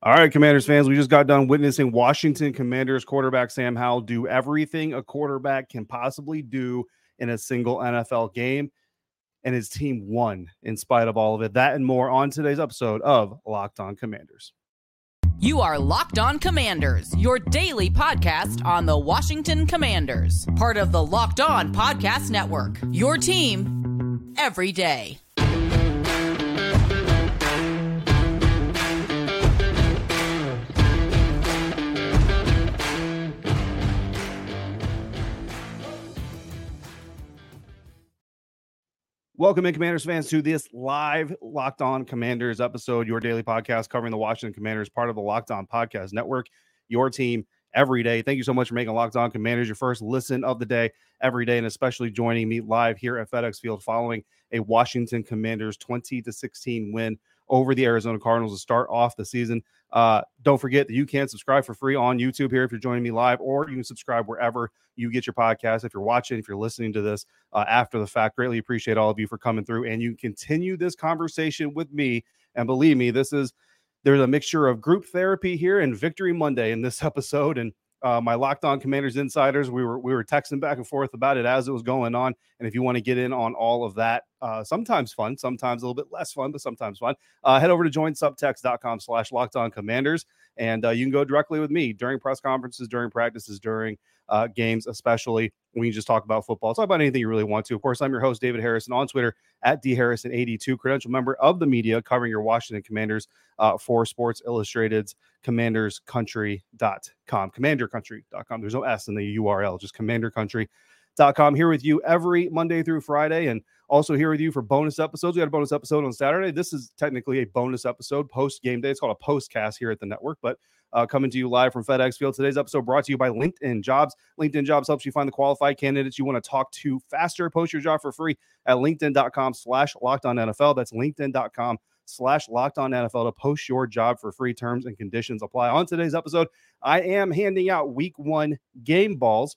All right, Commanders fans, we just got done witnessing Washington Commanders quarterback Sam Howell do everything a quarterback can possibly do in a single NFL game. And his team won in spite of all of it. That and more on today's episode of Locked On Commanders. You are Locked On Commanders, your daily podcast on the Washington Commanders, part of the Locked On Podcast Network. Your team every day. Welcome in, Commanders fans, to this live Locked On Commanders episode, your daily podcast covering the Washington Commanders, part of the Locked On Podcast Network, your team every day. Thank you so much for making Locked On Commanders your first listen of the day every day, and especially joining me live here at FedEx Field following a Washington Commanders 20 to 16 win over the Arizona Cardinals to start off the season. Uh, don't forget that you can subscribe for free on YouTube here if you're joining me live, or you can subscribe wherever you get your podcast. If you're watching, if you're listening to this uh, after the fact, greatly appreciate all of you for coming through. And you continue this conversation with me. And believe me, this is there's a mixture of group therapy here and Victory Monday in this episode. And uh, my Locked On Commanders insiders. We were we were texting back and forth about it as it was going on. And if you want to get in on all of that, uh, sometimes fun, sometimes a little bit less fun, but sometimes fun, uh, head over to joinsubtext.com slash locked on commanders. And uh, you can go directly with me during press conferences, during practices, during uh, games, especially when you just talk about football. Talk about anything you really want to. Of course, I'm your host, David Harrison, on Twitter at dharrison82, credential member of the media covering your Washington Commanders uh, for Sports Illustrated's commanderscountry.com. Commandercountry.com. There's no S in the URL, just commandercountry.com. Here with you every Monday through Friday and also here with you for bonus episodes. We had a bonus episode on Saturday. This is technically a bonus episode post game day. It's called a postcast here at the network, but uh, coming to you live from FedEx Field. Today's episode brought to you by LinkedIn Jobs. LinkedIn Jobs helps you find the qualified candidates you want to talk to faster. Post your job for free at linkedin.com slash locked on NFL. That's linkedin.com slash locked on NFL to post your job for free terms and conditions apply. On today's episode, I am handing out week one game balls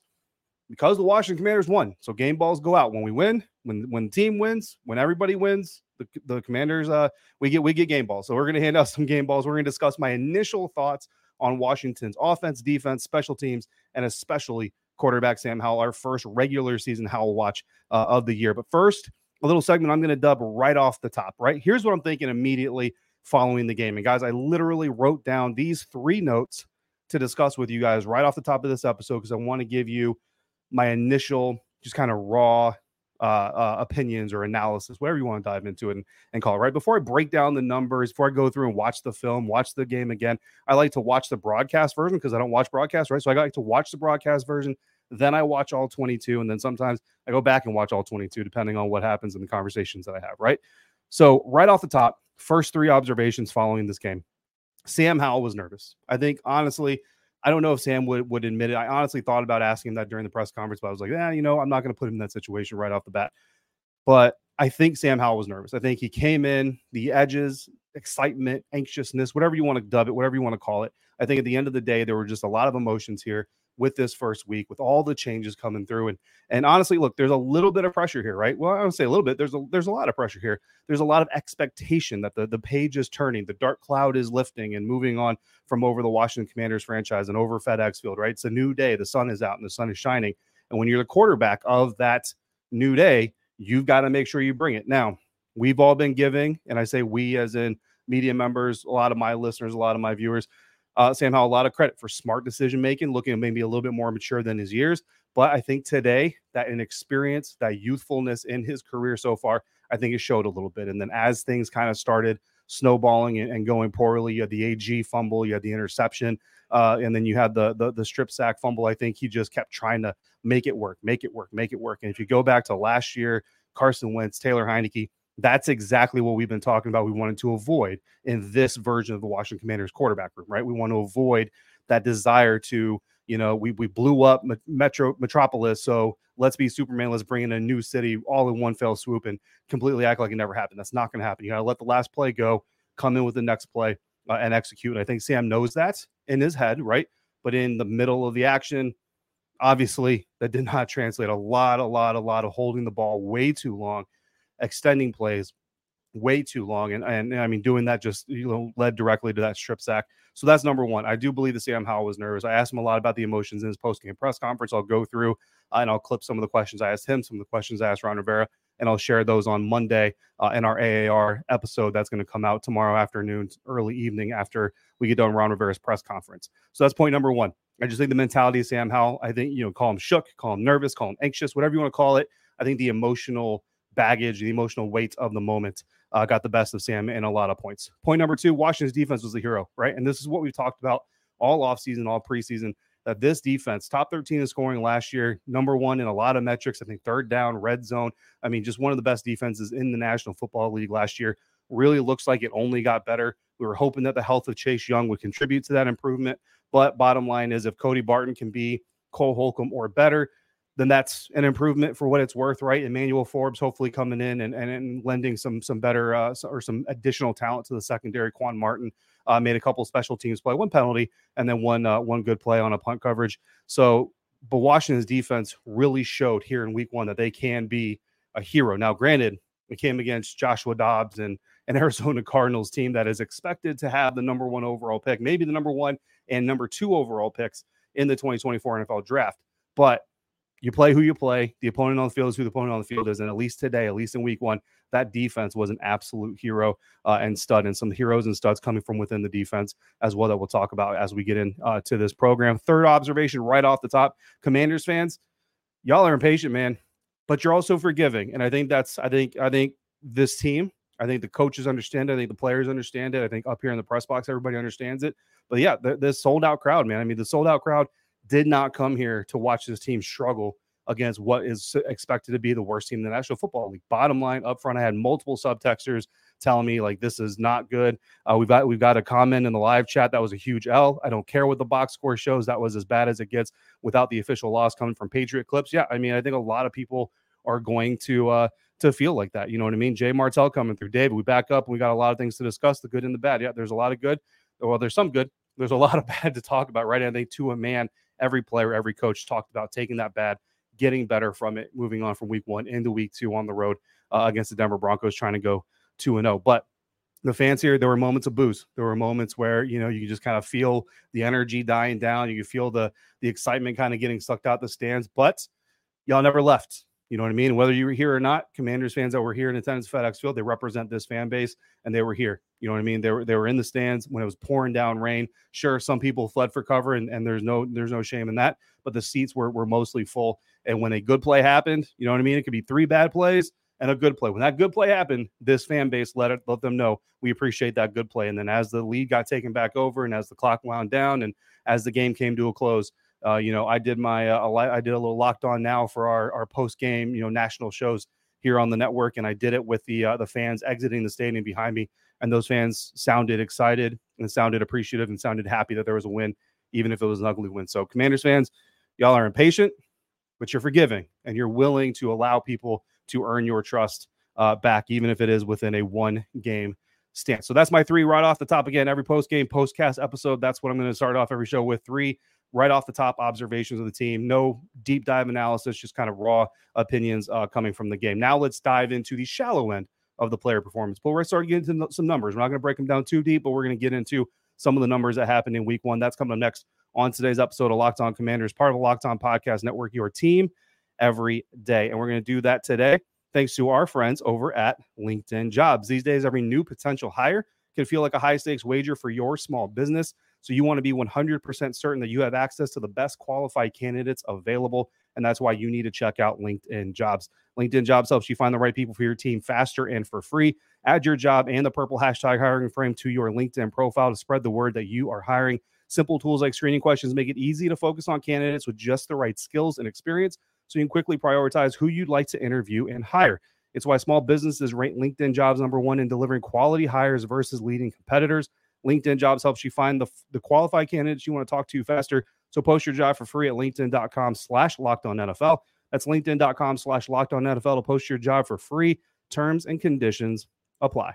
because the Washington Commanders won. So game balls go out when we win, when when the team wins, when everybody wins, the, the Commanders uh we get we get game balls. So we're to hand out some game balls. We're to discuss my initial thoughts on Washington's offense, defense, special teams, and especially quarterback Sam Howell, our first regular season Howell watch uh, of the year. But first, a little segment I'm going to dub right off the top, right? Here's what I'm thinking immediately following the game. And guys, I literally wrote down these three notes to discuss with you guys right off the top of this episode because I want to give you my initial, just kind of raw uh, uh, opinions or analysis, whatever you want to dive into it and, and call it right. Before I break down the numbers, before I go through and watch the film, watch the game again, I like to watch the broadcast version because I don't watch broadcast, right? So I like to watch the broadcast version. Then I watch all 22. And then sometimes I go back and watch all 22, depending on what happens in the conversations that I have, right? So, right off the top, first three observations following this game Sam Howell was nervous. I think, honestly, I don't know if Sam would, would admit it. I honestly thought about asking him that during the press conference, but I was like, yeah, you know, I'm not going to put him in that situation right off the bat. But I think Sam Howell was nervous. I think he came in, the edges, excitement, anxiousness, whatever you want to dub it, whatever you want to call it. I think at the end of the day, there were just a lot of emotions here with this first week, with all the changes coming through. And and honestly, look, there's a little bit of pressure here, right? Well, I would say a little bit. There's a there's a lot of pressure here. There's a lot of expectation that the, the page is turning, the dark cloud is lifting and moving on from over the Washington Commanders franchise and over FedEx Field, right? It's a new day. The sun is out and the sun is shining. And when you're the quarterback of that new day, you've got to make sure you bring it. Now, we've all been giving, and I say we as in media members, a lot of my listeners, a lot of my viewers, uh, Sam Howell a lot of credit for smart decision making, looking maybe a little bit more mature than his years. But I think today that inexperience, that youthfulness in his career so far, I think it showed a little bit. And then as things kind of started snowballing and, and going poorly, you had the AG fumble, you had the interception, uh, and then you had the, the the strip sack fumble. I think he just kept trying to make it work, make it work, make it work. And if you go back to last year, Carson Wentz, Taylor Heinicke, That's exactly what we've been talking about. We wanted to avoid in this version of the Washington Commanders quarterback room, right? We want to avoid that desire to, you know, we we blew up Metro Metropolis, so let's be Superman. Let's bring in a new city all in one fell swoop and completely act like it never happened. That's not going to happen. You got to let the last play go, come in with the next play, uh, and execute. And I think Sam knows that in his head, right? But in the middle of the action, obviously that did not translate. A lot, a lot, a lot of holding the ball way too long, extending plays way too long, and and I mean doing that just you know led directly to that strip sack. So that's number one. I do believe that Sam Howell was nervous. I asked him a lot about the emotions in his post game press conference. I'll go through uh, and I'll clip some of the questions I asked him, some of the questions I asked Ron Rivera, and I'll share those on Monday uh, in our AAR episode that's going to come out tomorrow afternoon, early evening after we get done Ron Rivera's press conference. So that's point number one. I just think the mentality of Sam Howell, I think, you know, call him shook, call him nervous, call him anxious, whatever you want to call it. I think the emotional baggage, the emotional weight of the moment uh, got the best of Sam in a lot of points. Point number two Washington's defense was the hero, right? And this is what we've talked about all offseason, all preseason that this defense, top 13 in scoring last year, number one in a lot of metrics. I think third down, red zone. I mean, just one of the best defenses in the National Football League last year. Really looks like it only got better. We were hoping that the health of Chase Young would contribute to that improvement. But bottom line is, if Cody Barton can be Cole Holcomb or better, then that's an improvement for what it's worth, right? Emmanuel Forbes hopefully coming in and, and, and lending some some better uh, or some additional talent to the secondary. Quan Martin uh, made a couple special teams play, one penalty, and then one uh, one good play on a punt coverage. So, but Washington's defense really showed here in Week One that they can be a hero. Now, granted, it came against Joshua Dobbs and an Arizona Cardinals team that is expected to have the number one overall pick, maybe the number one and number two overall picks in the 2024 NFL draft. But you play who you play. The opponent on the field is who the opponent on the field is. And at least today, at least in week one, that defense was an absolute hero uh, and stud, and some heroes and studs coming from within the defense as well that we'll talk about as we get into uh, this program. Third observation right off the top Commanders fans, y'all are impatient, man, but you're also forgiving. And I think that's, I think, I think this team, I think the coaches understand it. I think the players understand it. I think up here in the press box, everybody understands it. But yeah, the, this sold out crowd, man. I mean, the sold out crowd did not come here to watch this team struggle against what is expected to be the worst team in the National Football League. Bottom line, up front, I had multiple subtexters telling me like this is not good. Uh, we've got we've got a comment in the live chat that was a huge L. I don't care what the box score shows. That was as bad as it gets without the official loss coming from Patriot clips. Yeah, I mean, I think a lot of people are going to uh to feel like that. You know what I mean? Jay Martell coming through. Dave, we back up we got a lot of things to discuss, the good and the bad. Yeah, there's a lot of good. Well, there's some good. There's a lot of bad to talk about, right? I think to a man, every player, every coach talked about taking that bad getting better from it, moving on from week one into week two on the road uh, against the Denver Broncos, trying to go 2 and 0. But the fans here, there were moments of boost. There were moments where you know you just kind of feel the energy dying down. You feel the the excitement kind of getting sucked out the stands. But y'all never left. You know what I mean? Whether you were here or not, Commanders fans that were here in attendance FedEx Field, they represent this fan base, and they were here. You know what I mean? They were they were in the stands when it was pouring down rain. Sure, some people fled for cover, and, and there's no there's no shame in that. But the seats were were mostly full. And when a good play happened, you know what I mean? It could be three bad plays and a good play. When that good play happened, this fan base let it let them know we appreciate that good play. And then as the lead got taken back over, and as the clock wound down, and as the game came to a close, uh, you know, I did my uh, I did a little locked on now for our our post game, you know, national shows here on the network, and I did it with the uh, the fans exiting the stadium behind me, and those fans sounded excited and sounded appreciative and sounded happy that there was a win, even if it was an ugly win. So, Commanders fans, y'all are impatient, but you're forgiving and you're willing to allow people to earn your trust uh, back, even if it is within a one game stance. So that's my three right off the top. Again, every post game, postcast episode, that's what I'm going to start off every show with three right off the top observations of the team. No deep dive analysis, just kind of raw opinions uh, coming from the game. Now let's dive into the shallow end of the player performance. But we're starting to get into some numbers. We're not going to break them down too deep, but we're going to get into some of the numbers that happened in week one. That's coming up next on today's episode of Locked On Commanders, part of the Locked On Podcast Network, your team every day. And we're going to do that today thanks to our friends over at LinkedIn Jobs. These days, every new potential hire can feel like a high stakes wager for your small business. So you want to be 100% certain that you have access to the best qualified candidates available. And that's why you need to check out LinkedIn Jobs. LinkedIn Jobs helps you find the right people for your team faster and for free. Add your job and the purple hashtag hiring frame to your LinkedIn profile to spread the word that you are hiring. Simple tools like screening questions make it easy to focus on candidates with just the right skills and experience so you can quickly prioritize who you'd like to interview and hire. It's why small businesses rate LinkedIn jobs number one in delivering quality hires versus leading competitors. LinkedIn jobs helps you find the, the qualified candidates you want to talk to faster. So post your job for free at LinkedIn.com slash locked on NFL. That's LinkedIn.com slash locked on NFL to post your job for free. Terms and conditions apply.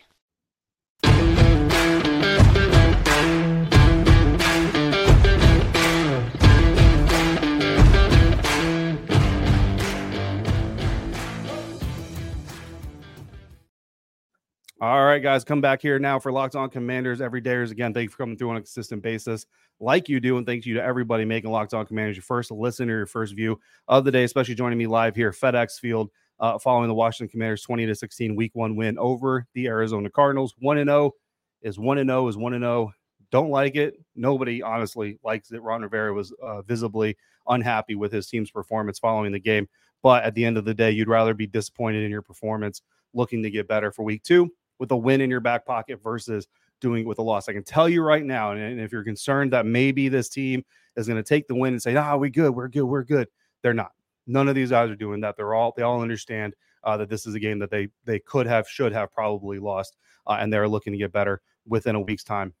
All right, guys, come back here now for Locked On Commanders every day. Again, thank you for coming through on a consistent basis, like you do, and thank you to everybody making Locked On Commanders your first listen or your first view of the day, especially joining me live here FedEx Field, uh, following the Washington Commanders 20 to 16 Week One win over the Arizona Cardinals. One and zero is one and zero is one and zero. Don't like it. Nobody honestly likes it. Ron Rivera was uh, visibly unhappy with his team's performance following the game, but at the end of the day, you'd rather be disappointed in your performance, looking to get better for Week Two with a win in your back pocket versus doing it with a loss. I can tell you right now, and if you're concerned that maybe this team is going to take the win and say, "Ah, we good, we're good, we're good," they're not. None of these guys are doing that. They're all they all understand uh, that this is a game that they they could have, should have, probably lost, uh, and they're looking to get better within a week's time.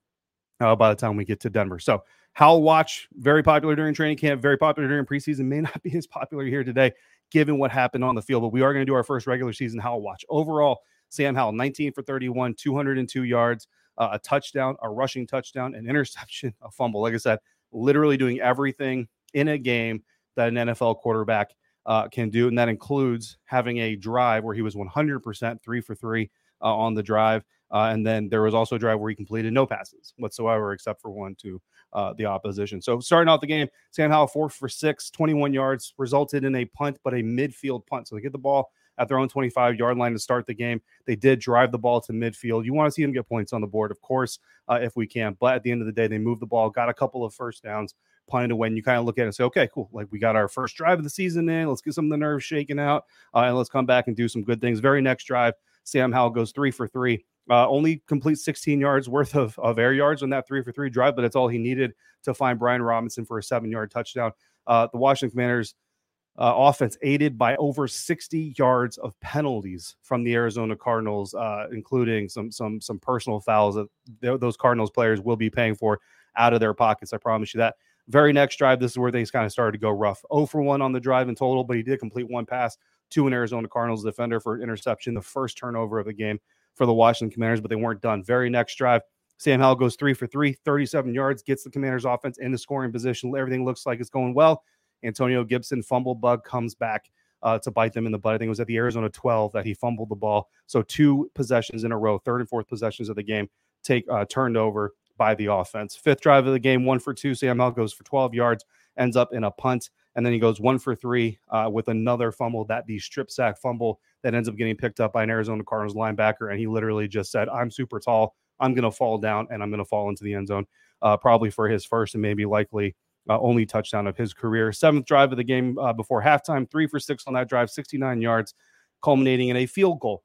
Uh, by the time we get to Denver, so Howell Watch very popular during training camp, very popular during preseason, may not be as popular here today given what happened on the field. But we are going to do our first regular season Howell Watch. Overall, Sam Howell, 19 for 31, 202 yards, uh, a touchdown, a rushing touchdown, an interception, a fumble. Like I said, literally doing everything in a game that an NFL quarterback uh, can do. And that includes having a drive where he was 100% three for three uh, on the drive. Uh, and then there was also a drive where he completed no passes whatsoever, except for one to uh, the opposition. So starting out the game, Sam Howell, four for six, 21 yards, resulted in a punt, but a midfield punt. So they get the ball at their own 25 yard line to start the game. They did drive the ball to midfield. You want to see them get points on the board, of course, uh, if we can. But at the end of the day, they moved the ball, got a couple of first downs, punted to win. You kind of look at it and say, okay, cool. Like we got our first drive of the season in. Let's get some of the nerves shaken out uh, and let's come back and do some good things. Very next drive, Sam Howell goes three for three. Uh, only complete 16 yards worth of, of air yards on that three for three drive, but it's all he needed to find Brian Robinson for a seven yard touchdown. Uh, the Washington Commanders uh, offense aided by over 60 yards of penalties from the Arizona Cardinals, uh, including some some some personal fouls that th- those Cardinals players will be paying for out of their pockets. I promise you that. Very next drive, this is where things kind of started to go rough. 0 for 1 on the drive in total, but he did complete one pass to an Arizona Cardinals defender for an interception, the first turnover of the game for the Washington Commanders, but they weren't done. Very next drive, Sam Howell goes three for three, 37 yards, gets the Commanders offense in the scoring position. Everything looks like it's going well. Antonio Gibson fumble bug comes back uh, to bite them in the butt. I think it was at the Arizona 12 that he fumbled the ball. So two possessions in a row, third and fourth possessions of the game, take uh, turned over by the offense. Fifth drive of the game, one for two. Sam Howell goes for 12 yards, ends up in a punt, and then he goes one for three uh, with another fumble that the strip sack fumble that ends up getting picked up by an Arizona Cardinals linebacker, and he literally just said, "I'm super tall. I'm going to fall down, and I'm going to fall into the end zone." Uh, probably for his first and maybe likely uh, only touchdown of his career. Seventh drive of the game uh, before halftime, three for six on that drive, 69 yards, culminating in a field goal.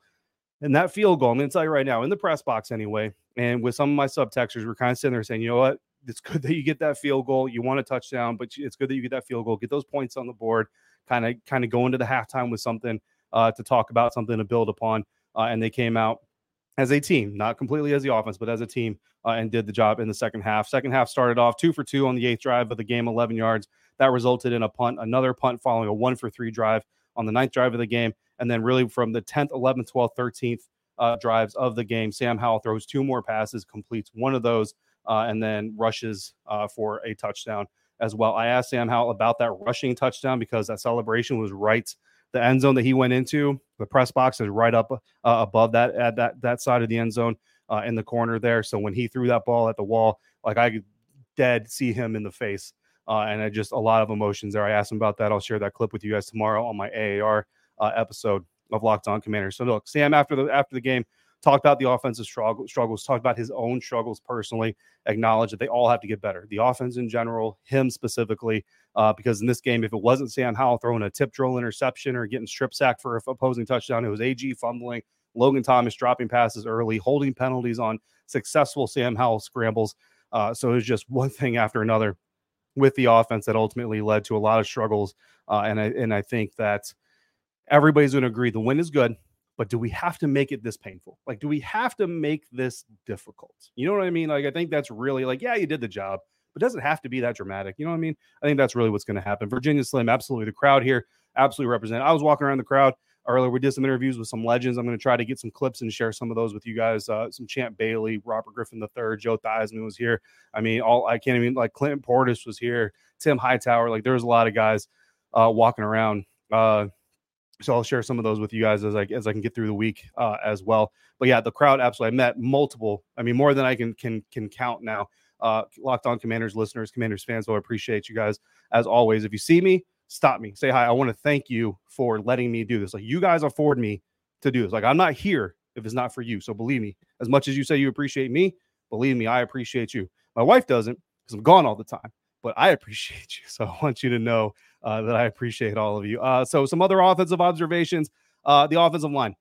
And that field goal, I'm going to tell you right now, in the press box anyway, and with some of my subtexters, we're kind of sitting there saying, you know what? It's good that you get that field goal. You want a touchdown, but it's good that you get that field goal. Get those points on the board. Kind of, kind of go into the halftime with something uh, to talk about, something to build upon. Uh, and they came out as a team, not completely as the offense, but as a team, uh, and did the job in the second half. Second half started off two for two on the eighth drive of the game, 11 yards. That resulted in a punt, another punt following a one for three drive on the ninth drive of the game. And then, really, from the 10th, 11th, 12th, 13th uh, drives of the game, Sam Howell throws two more passes, completes one of those, uh, and then rushes uh, for a touchdown as well. I asked Sam Howell about that rushing touchdown because that celebration was right the end zone that he went into. The press box is right up uh, above that at that that side of the end zone uh, in the corner there. So when he threw that ball at the wall, like I dead see him in the face Uh, and I just a lot of emotions there. I asked him about that. I'll share that clip with you guys tomorrow on my AAR uh, episode of Locked On Commanders. So look, Sam after the after the game talked about the offensive struggle, struggles, talked about his own struggles personally, acknowledged that they all have to get better. The offense in general, him specifically, uh, because in this game, if it wasn't Sam Howell throwing a tip drill interception or getting strip sacked for an opposing touchdown, it was AG fumbling, Logan Thomas dropping passes early, holding penalties on successful Sam Howell scrambles. Uh, so it was just one thing after another with the offense that ultimately led to a lot of struggles. Uh, and I and I think that everybody's going to agree the win is good, but do we have to make it this painful? Like, do we have to make this difficult? You know what I mean? Like, I think that's really like, yeah, you did the job, but doesn't have to be that dramatic. You know what I mean? I think that's really what's going to happen. Virginia Slim, absolutely. The crowd here, absolutely represent. I was walking around the crowd earlier. We did some interviews with some legends. I'm going to try to get some clips and share some of those with you guys. Uh, some Champ Bailey, Robert Griffin III, Joe Theismann was here. I mean, all I can't even like Clinton Portis was here, Tim Hightower. Like, there was a lot of guys uh, walking around. Uh, so I'll share some of those with you guys as I as I can get through the week uh, as well. But yeah, the crowd absolutely. I met multiple. I mean, more than I can can can count now. Uh, locked on Commanders listeners, Commanders fans. So I appreciate you guys as always. If you see me, stop me, say hi. I want to thank you for letting me do this. Like you guys afford me to do this. Like I'm not here if it's not for you. So believe me, as much as you say you appreciate me, believe me, I appreciate you. My wife doesn't because I'm gone all the time, but I appreciate you. So I want you to know uh, that I appreciate all of you. Uh, so some other offensive observations. Uh, the offensive line,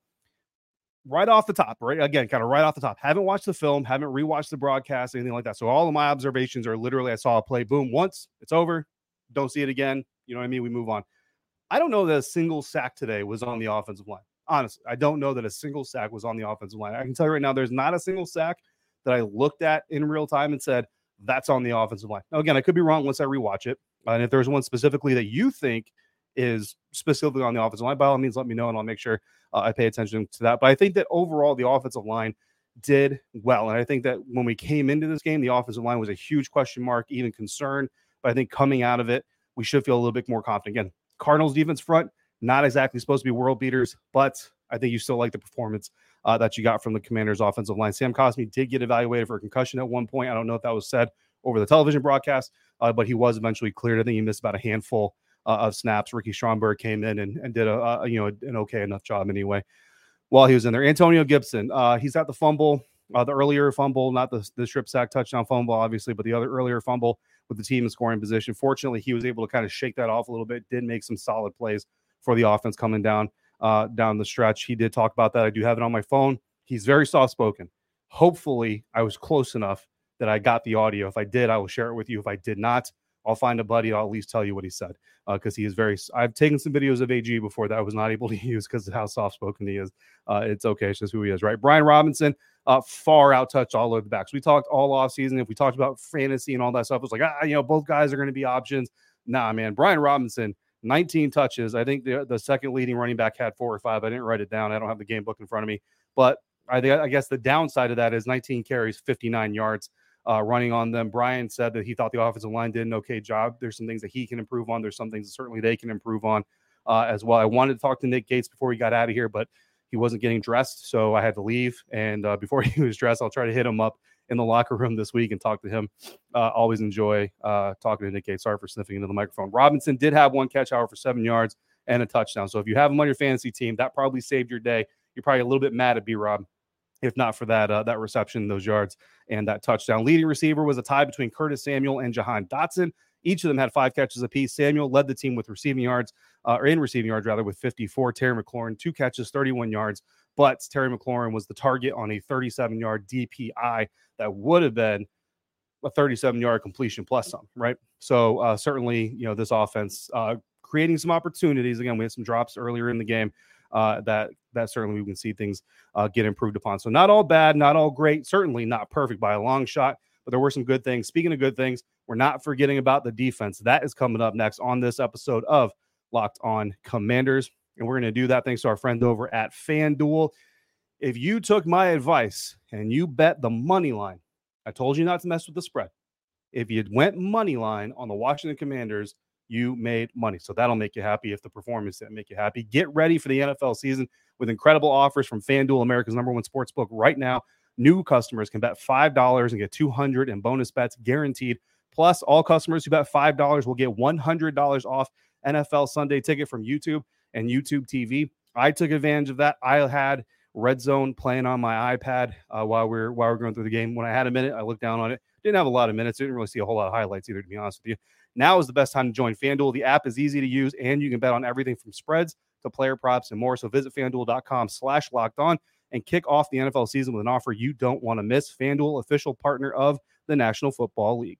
right off the top, right again, kind of right off the top. Haven't watched the film, haven't rewatched the broadcast, anything like that. So all of my observations are literally I saw a play, boom, once, it's over, don't see it again. You know what I mean? We move on. I don't know that a single sack today was on the offensive line. Honestly, I don't know that a single sack was on the offensive line. I can tell you right now, there's not a single sack that I looked at in real time and said that's on the offensive line. Now, again, I could be wrong once I rewatch it. And if there's one specifically that you think is specifically on the offensive line, by all means, let me know and I'll make sure uh, I pay attention to that. But I think that overall, the offensive line did well. And I think that when we came into this game, the offensive line was a huge question mark, even concern. But I think coming out of it, we should feel a little bit more confident. Again, Cardinals defense front, not exactly supposed to be world beaters, but I think you still like the performance uh, that you got from the Commanders' offensive line. Sam Cosmi did get evaluated for a concussion at one point. I don't know if that was said over the television broadcast, uh, but he was eventually cleared. I think he missed about a handful uh, of snaps. Ricky Stromberg came in and, and did a, a, you know an okay enough job anyway while he was in there. Antonio Gibson, uh, he's got the fumble, uh, the earlier fumble, not the the strip sack touchdown fumble, obviously, but the other earlier fumble with the team in scoring position. Fortunately, he was able to kind of shake that off a little bit. Did make some solid plays for the offense coming down uh, down the stretch. He did talk about that. I do have it on my phone. He's very soft spoken. Hopefully, I was close enough that I got the audio. If I did, I will share it with you. If I did not, I'll find a buddy. I'll at least tell you what he said because uh, he is very. I've taken some videos of AG before that I was not able to use because of how soft spoken he is. Uh, it's okay. It's just who he is, right? Brian Robinson, uh, far out touch all over the backs. We talked all off season. If we talked about fantasy and all that stuff, it was like, ah, you know, both guys are going to be options. Nah, man. Brian Robinson, 19 touches. I think the, the second leading running back had four or five. I didn't write it down. I don't have the game book in front of me. But I, I guess the downside of that is 19 carries, 59 yards uh, running on them. Brian said that he thought the offensive line did an okay job. There's some things that he can improve on. There's some things that certainly they can improve on uh, as well. I wanted to talk to Nick Gates before he got out of here, but he wasn't getting dressed, so I had to leave. And uh, before he was dressed, I'll try to hit him up in the locker room this week and talk to him. Uh, always enjoy uh, talking to Nick Gates. Sorry for sniffing into the microphone. Robinson did have one catch, hour for seven yards and a touchdown. So if you have him on your fantasy team, that probably saved your day. You're probably a little bit mad at B Rob if not for that uh, that reception, those yards, and that touchdown. Leading receiver was a tie between Curtis Samuel and Jahan Dotson. Each of them had five catches apiece. Samuel led the team with receiving yards, uh, or in receiving yards rather, with 54. Terry McLaurin two catches, 31 yards, but Terry McLaurin was the target on a 37 yard DPI that would have been a 37 yard completion plus some, right? So uh, certainly, you know, this offense uh, creating some opportunities. Again, we had some drops earlier in the game uh, that that certainly we can see things uh, get improved upon. So not all bad, not all great, certainly not perfect by a long shot, but there were some good things. Speaking of good things, we're not forgetting about the defense. That is coming up next on this episode of Locked On Commanders, and we're going to do that thanks to our friends over at FanDuel. If you took my advice and you bet the money line, I told you not to mess with the spread. If you went money line on the Washington Commanders, you made money. So that'll make you happy if the performance didn't make you happy. Get ready for the NFL season with incredible offers from FanDuel, America's number one sports book right now. New customers can bet $5 and get 200 in bonus bets guaranteed Plus, all customers who bet $5 will get $100 off NFL Sunday ticket from YouTube and YouTube TV. I took advantage of that. I had Red Zone playing on my iPad uh, while we are while we are going through the game. When I had a minute, I looked down on it. Didn't have a lot of minutes. Didn't really see a whole lot of highlights either, to be honest with you. Now is the best time to join FanDuel. The app is easy to use, and you can bet on everything from spreads to player props and more. So visit fanduel.com slash locked on and kick off the NFL season with an offer you don't want to miss. FanDuel, official partner of the National Football League.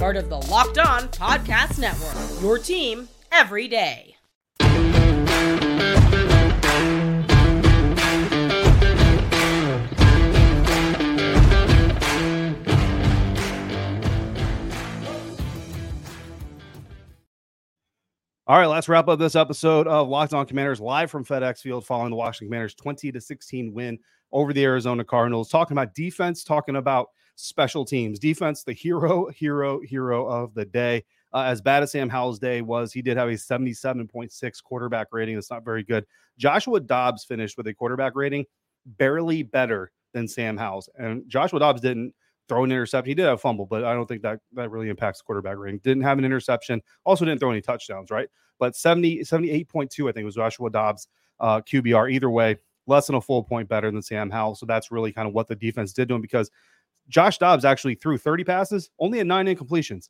part of the Locked On Podcast Network. Your team every day. All right, let's wrap up this episode of Locked On Commanders live from FedEx Field following the Washington Commanders 20 to 16 win over the Arizona Cardinals. Talking about defense, talking about special teams. Defense, the hero, hero, hero of the day. Uh, as bad as Sam Howell's day was, he did have a 77.6 quarterback rating. That's not very good. Joshua Dobbs finished with a quarterback rating barely better than Sam Howell's. And Joshua Dobbs didn't throw an interception. He did have a fumble, but I don't think that that really impacts quarterback rating. Didn't have an interception. Also didn't throw any touchdowns, right? But 70, 78.2, I think was Joshua Dobbs uh, QBR. Either way, less than a full point better than Sam Howell. So that's really kind of what the defense did to him because Josh Dobbs actually threw 30 passes, only had nine incompletions,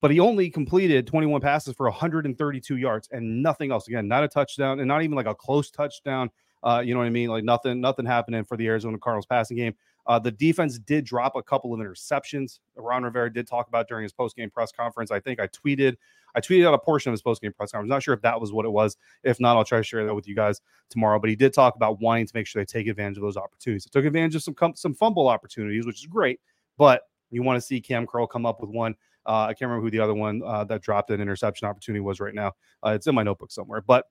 but he only completed 21 passes for 132 yards and nothing else. Again, not a touchdown and not even like a close touchdown. Uh, you know what I mean? Like nothing, nothing happening for the Arizona Cardinals passing game. Uh, the defense did drop a couple of interceptions. Ron Rivera did talk about during his post-game press conference. I think I tweeted, I tweeted out a portion of his post-game press conference. I'm not sure if that was what it was. If not, I'll try to share that with you guys tomorrow. But he did talk about wanting to make sure they take advantage of those opportunities. He took advantage of some some fumble opportunities, which is great. But you want to see Cam Curl come up with one. Uh, I can't remember who the other one uh, that dropped an interception opportunity was right now. Uh, it's in my notebook somewhere. But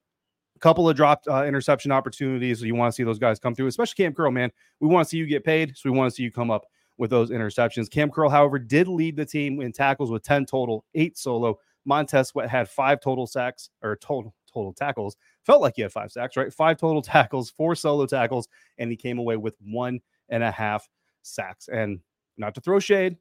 a couple of dropped uh, interception opportunities. So you want to see those guys come through, especially Cam Curl, man. We want to see you get paid, so we want to see you come up with those interceptions. Cam Curl, however, did lead the team in tackles with 10 total, eight solo. Montez Sweat had five total sacks or total total tackles. Felt like he had five sacks, right? Five total tackles, four solo tackles, and he came away with one and a half sacks. And not to throw shade,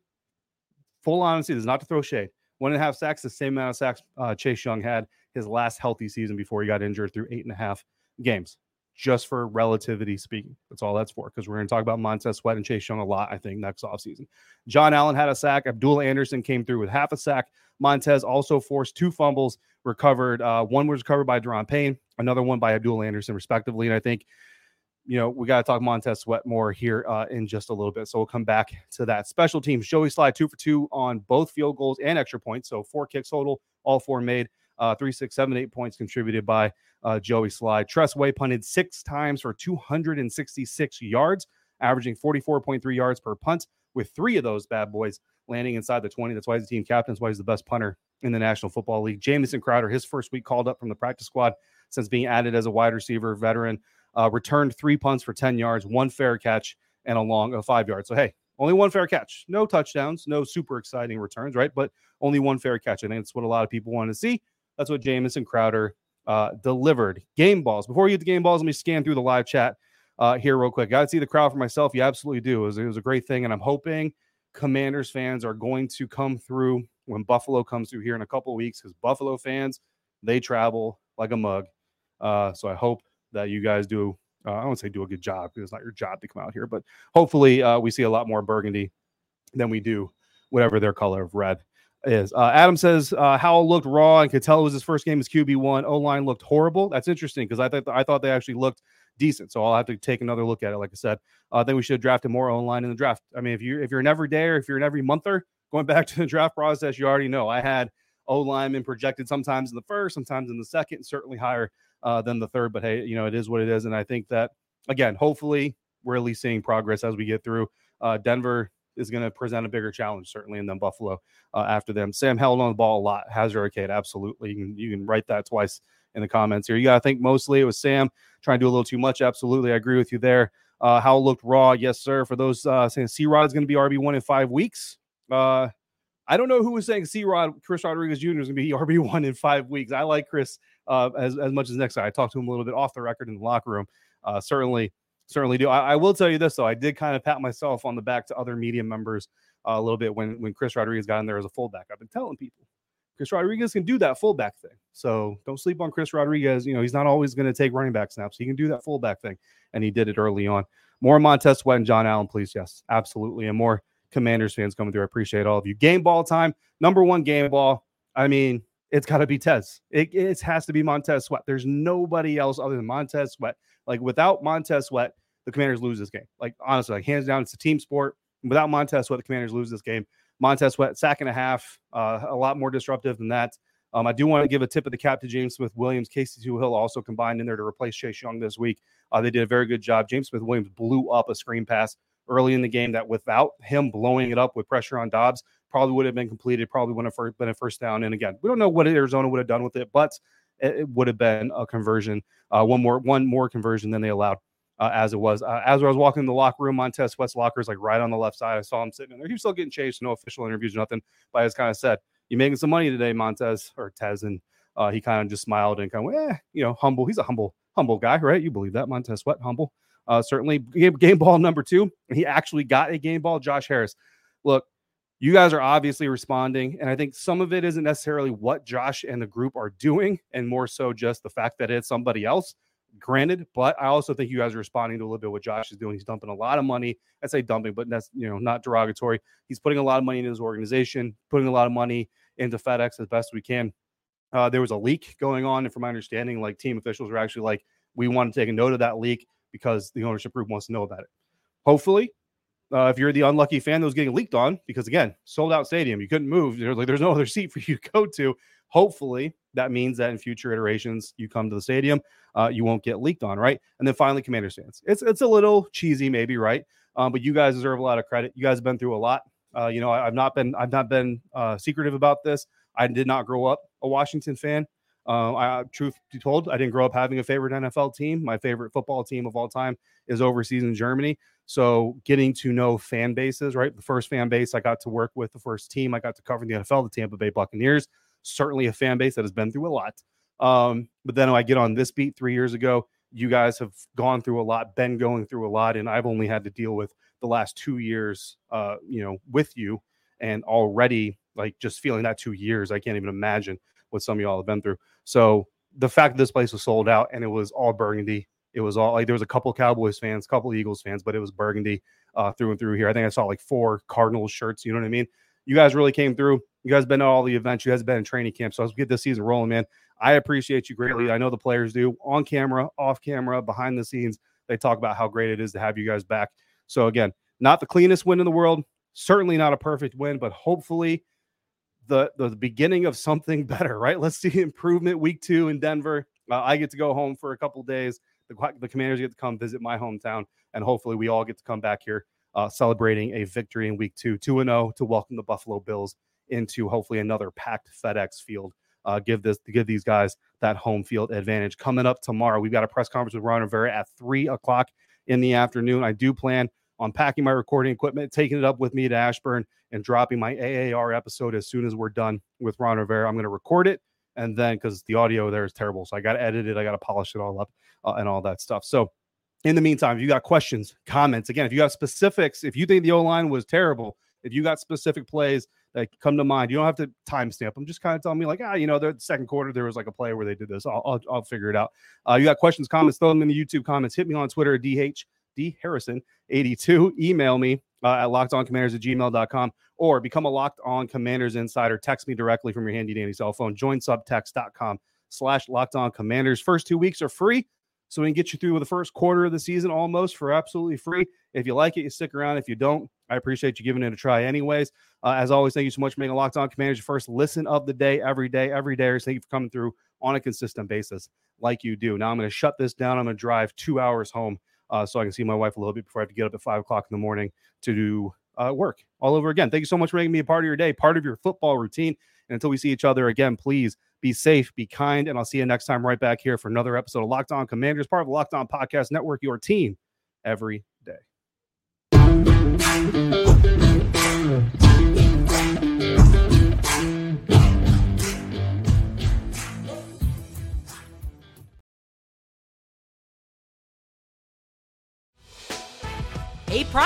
full honesty, this is not to throw shade. One and a half sacks, the same amount of sacks uh, Chase Young had his last healthy season before he got injured through eight and a half games. Just for relativity speaking, that's all that's for. Because we're going to talk about Montez Sweat and Chase Young a lot, I think, next offseason. John Allen had a sack. Abdul Anderson came through with half a sack. Montez also forced two fumbles, recovered. Uh, one was recovered by Daron Payne, another one by Abdul Anderson, respectively. And I think you know, we got to talk Montez Sweat more here uh, in just a little bit. So we'll come back to that. Special teams, Joey Slye two for two on both field goals and extra points. So four kicks total, all four made. Uh, three, six, seven, eight points contributed by uh, Joey Slye. Tress Way punted six times for 266 yards, averaging 44.3 yards per punt, with three of those bad boys landing inside the 20. That's why he's the team captain. That's why he's the best punter in the National Football League. Jamison Crowder, his first week called up from the practice squad since being added as a wide receiver veteran, uh, returned three punts for 10 yards, one fair catch, and a long uh, five yards. So, hey, only one fair catch, no touchdowns, no super exciting returns, right? But only one fair catch. I think that's what a lot of people want to see. That's what Jamison Crowder uh, delivered. Game balls. Before we get the game balls, let me scan through the live chat uh, here real quick. To see the crowd for myself. You absolutely do. It was, it was a great thing, and I'm hoping Commanders fans are going to come through when Buffalo comes through here in a couple weeks because Buffalo fans they travel like a mug. Uh, so I hope that you guys do. Uh, I don't say do a good job because it's not your job to come out here, but hopefully uh, we see a lot more burgundy than we do whatever their color of red is. Uh, Adam says uh, Howell looked raw and could tell it was his first game as QB one. O line looked horrible. That's interesting because I thought I thought they actually looked decent. So I'll have to take another look at it. Like I said, uh, I think we should drafted more O line in the draft. I mean, if you if you're an everyday or if you're an every monther going back to the draft process, you already know I had O linemen projected sometimes in the first, sometimes in the second, certainly higher uh, than the third. But hey, you know it is what it is, and I think that again, hopefully we're at least seeing progress as we get through. Uh, Denver is going to present a bigger challenge, certainly, and then Buffalo uh, after them. Sam held on the ball a lot. Hazard Arcade, absolutely. You can, you can write that twice in the comments here. You got to think mostly it was Sam trying to do a little too much. Absolutely. I agree with you there. Uh, how looked raw. Yes, sir. For those uh, saying C Rod is going to be RB1 in five weeks. Uh, I don't know who was saying C Rod, Chris Rodriguez Jr. is going to be RB1 in five weeks. I like Chris uh, as, as much as next guy. I talked to him a little bit off the record in the locker room. Uh, certainly, certainly do. I, I, will tell you this, though. I did kind of pat myself on the back to other media members uh, a little bit when, when Chris Rodriguez got in there as a fullback. I've been telling people Chris Rodriguez can do that fullback thing. So don't sleep on Chris Rodriguez. You know, he's not always going to take running back snaps. He can do that fullback thing. And he did it early on. More Montez Sweat and John Allen, please. Yes, absolutely. And more Commanders fans coming through. I appreciate all of you. Game ball time. Number one game ball. I mean, it's got to be Tez. It, it has to be Montez Sweat. There's nobody else other than Montez Sweat. Like without Montez Sweat, the Commanders lose this game. Like honestly, like hands down, it's a team sport. Without Montez Sweat, the Commanders lose this game. Montez Sweat, sack and a half, uh, a lot more disruptive than that. Um, I do want to give a tip of the cap to James Smith Williams. Casey Toohill also combined in there to replace Chase Young this week. Uh, they did a very good job. James Smith Williams blew up a screen pass early in the game that without him blowing it up with pressure on Dobbs, probably would have been completed, probably would have been a first down. And again, we don't know what Arizona would have done with it, but it, would have been a conversion, uh, one more one more conversion than they allowed. Uh, as it was. Uh, as I was walking in the locker room, Montez Sweat's locker is like right on the left side. I saw him sitting in there. He was still getting chased, no official interviews, nothing. But I just kind of said, "You making some money today, Montez or Tez?" And uh, he kind of just smiled and kind of, eh, you know, humble. He's a humble, humble guy, right? You believe that, Montez Sweat, humble. Uh, certainly, game, game ball number two. He actually got a game ball. Josh Harris. Look, you guys are obviously responding. And I think some of it isn't necessarily what Josh and the group are doing, and more so just the fact that it's somebody else. Granted, but I also think you guys are responding to a little bit what Josh is doing. He's dumping a lot of money. I say dumping, but that's you know not derogatory. He's putting a lot of money into his organization, putting a lot of money into FedEx as best we can. Uh, there was a leak going on, and from my understanding, like team officials were actually like, "We want to take a note of that leak because the ownership group wants to know about it." Hopefully, uh, if you're the unlucky fan that was getting leaked on, because again, sold out stadium, you couldn't move. There's like there's no other seat for you to go to. Hopefully, that means that in future iterations, you come to the stadium, uh, you won't get leaked on, right? And then finally, Commanders fans. It's it's a little cheesy, maybe, right? Um, but you guys deserve a lot of credit. You guys have been through a lot. Uh, you know, I, have not been I've not been uh, secretive about this. I did not grow up a Washington fan. Uh, I, truth be told, I didn't grow up having a favorite NFL team. My favorite football team of all time is overseas in Germany. So getting to know fan bases, right? The first fan base I got to work with, the first team I got to cover in the NFL, the Tampa Bay Buccaneers. Certainly a fan base that has been through a lot. Um, but then I get on this beat three years ago. You guys have gone through a lot, been going through a lot, and I've only had to deal with the last two years, uh, you know, with you, and already like just feeling that two years, I can't even imagine what some of y'all have been through. So the fact that this place was sold out and it was all burgundy, it was all like there was a couple Cowboys fans, couple Eagles fans, but it was burgundy uh, through and through here. I think I saw like four Cardinals shirts. You know what I mean? You guys really came through. You guys been to all the events. You guys been in training camp. So let's get this season rolling, man. I appreciate you greatly. I know the players do on camera, off camera, behind the scenes. They talk about how great it is to have you guys back. So again, not the cleanest win in the world, certainly not a perfect win, but hopefully the the beginning of something better, right? Let's see improvement week two in Denver. Uh, I get to go home for a couple days. The, the Commanders get to come visit my hometown, and hopefully we all get to come back here uh, celebrating a victory in week two, two and zero oh, to welcome the Buffalo Bills into hopefully another packed FedEx Field. Uh, give this give these guys that home field advantage. Coming up tomorrow, we've got a press conference with Ron Rivera at three o'clock in the afternoon. I do plan on packing my recording equipment, taking it up with me to Ashburn, and dropping my AAR episode as soon as we're done with Ron Rivera. I'm going to record it, and then because the audio there is terrible, so I got to edit it, I got to polish it all up, uh, and all that stuff. So, in the meantime, if you got questions, comments, again, if you got specifics, if you think the O line was terrible, if you got specific plays that come to mind, you don't have to timestamp them. Just kind of tell me, like, ah, you know, the second quarter there was like a play where they did this. I'll, I'll, I'll figure it out. Uh, you got questions, comments, throw them in the YouTube comments. Hit me on Twitter, at DH D Harrison 82. Email me uh, at lockedoncommanders at gmail.com or become a locked on commanders insider. Text me directly from your handy dandy cell phone. Join subtext.com slash locked on commanders. First two weeks are free. So we can get you through the first quarter of the season almost for absolutely free. If you like it, you stick around. If you don't, I appreciate you giving it a try anyways. Uh, as always, thank you so much for making Locked On Commanders your first listen of the day, every day, every day. Thank you for coming through on a consistent basis like you do. Now I'm going to shut this down. I'm going to drive two hours home uh, so I can see my wife a little bit before I have to get up at five o'clock in the morning to do uh, work all over again. Thank you so much for making me a part of your day, part of your football routine. And until we see each other again, please be safe, be kind, and I'll see you next time right back here for another episode of Locked On Commanders, part of the Locked On Podcast Network, your team every